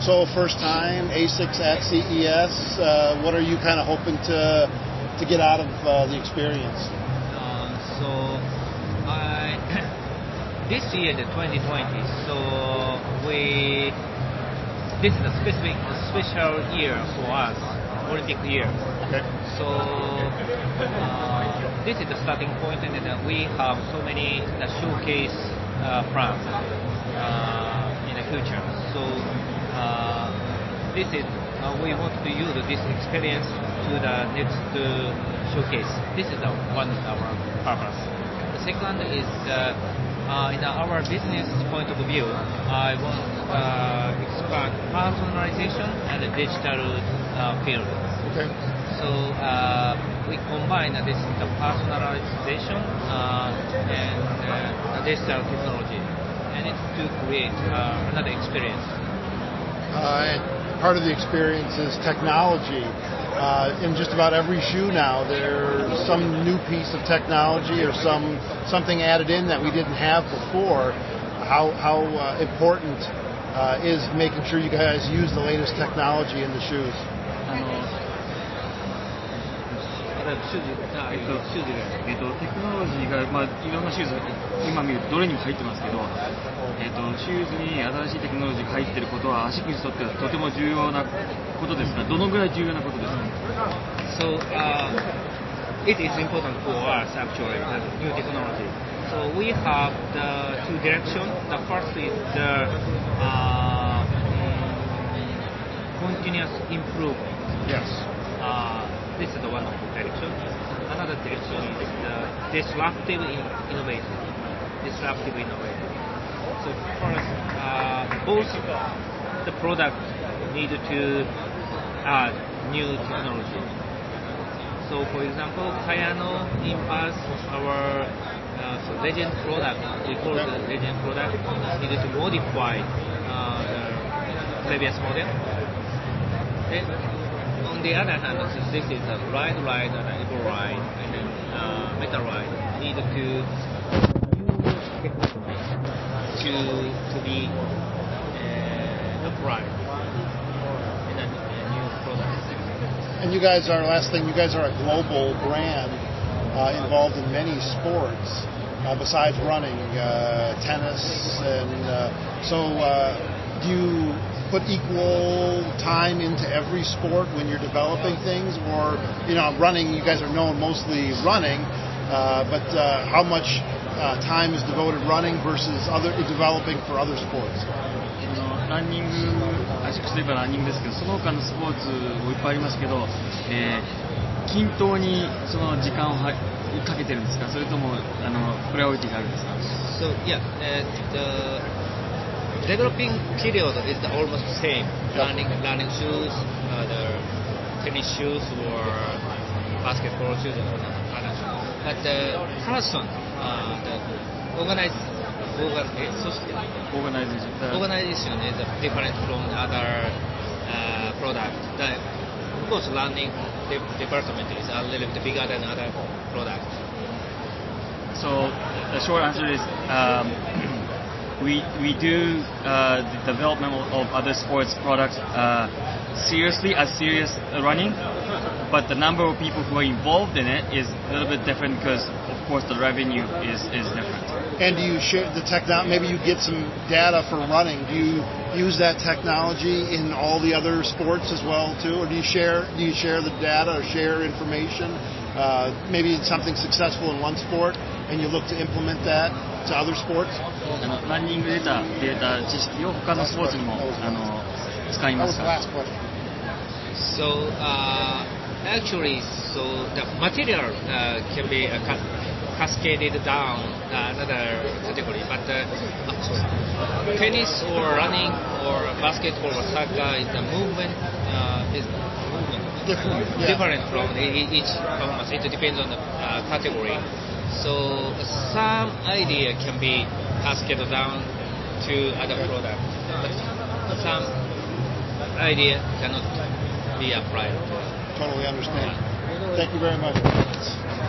So first time ASICS at CES. Uh, what are you kind of hoping to to get out of uh, the experience? Uh, so I this year the 2020. So we this is a specific special year for us, Olympic year. Okay. So uh, this is the starting point, and then we have so many uh, showcase uh, plans uh, in the future. So uh, this is uh, we want to use this experience to the next uh, showcase. This is the one of our purpose. The second is uh, uh, in our business point of view, I want uh, expand personalization and the digital uh, field. Okay. So uh, we combine this the personalization uh, and uh, digital technology, and it's to create uh, another experience. Uh, part of the experience is technology. Uh, in just about every shoe now, there's some new piece of technology or some something added in that we didn't have before. How uh, important is making sure you guys use the latest technology in the shoes? あの例えば修理あえっと修理がえっと、テクノロジーが、まあ、いろんなシューズ、今見るとどれにも入ってますけど、えっと、シューズに新しいテクノロジーが入っていることは足にとってはとても重要なことですが、どのぐらい重要なことですか So uh, it is important for us actually the new technology. So we have the two directions. The first is the uh, mm, continuous improvement. Yes. This is the one direction. Another direction is the disruptive innovation. Disruptive innovation. So first, uh, both the product need to add new technology. So for example, Kayano Impulse, our uh, so legend product, we call the legend product, needed to modify uh, the previous model. Then on the other hand, this is a ride ride and an EvoRide and then uh, meta ride, need to to to be uh, upright in a, a new product. And you guys are last thing. You guys are a global brand uh, involved in many sports uh, besides running, uh, tennis, and uh, so. Uh, do you put equal time into every sport when you're developing things, or you know, running? You guys are known mostly running, uh, but uh, how much uh, time is devoted running versus other developing for other sports? そのランニング、アシックスといえばランニングですけど、その他のスポーツもいっぱいありますけど、えー均等にその時間をはかけてるんですか、それともあのプライオリティがあるんですか。 So yeah, uh, the developing period is almost the same. Learning, running shoes, uh, the tennis shoes or basketball shoes or other shoes. But the person, uh, the organize, organization, uh, organization is different from other uh, product. The, of course, learning department is a little bit bigger than other product. So the short answer is um, we we do uh, the development of, other sports products uh, seriously as serious running, but the number of people who are involved in it is a little bit different because of course the revenue is is different. And do you share the technology? Maybe you get some data for running. Do you use that technology in all the other sports as well too, or do you share do you share the data or share information? Uh, maybe it's something successful in one sport, and you look to implement that to other sports. あのランニングで得たデータ知識を他のスポーツにもあの使い That ま was す the か last question. So uh, actually, so the material uh, can be uh, ca- cascaded down uh, another category, but uh, uh, sorry, tennis or running or basketball or soccer is the movement uh, is movement Different. Yeah. different from e- e- each performance. It depends on the uh, category. So some idea can be passed down to other products, but some idea cannot be applied. Totally understand. Thank you very much.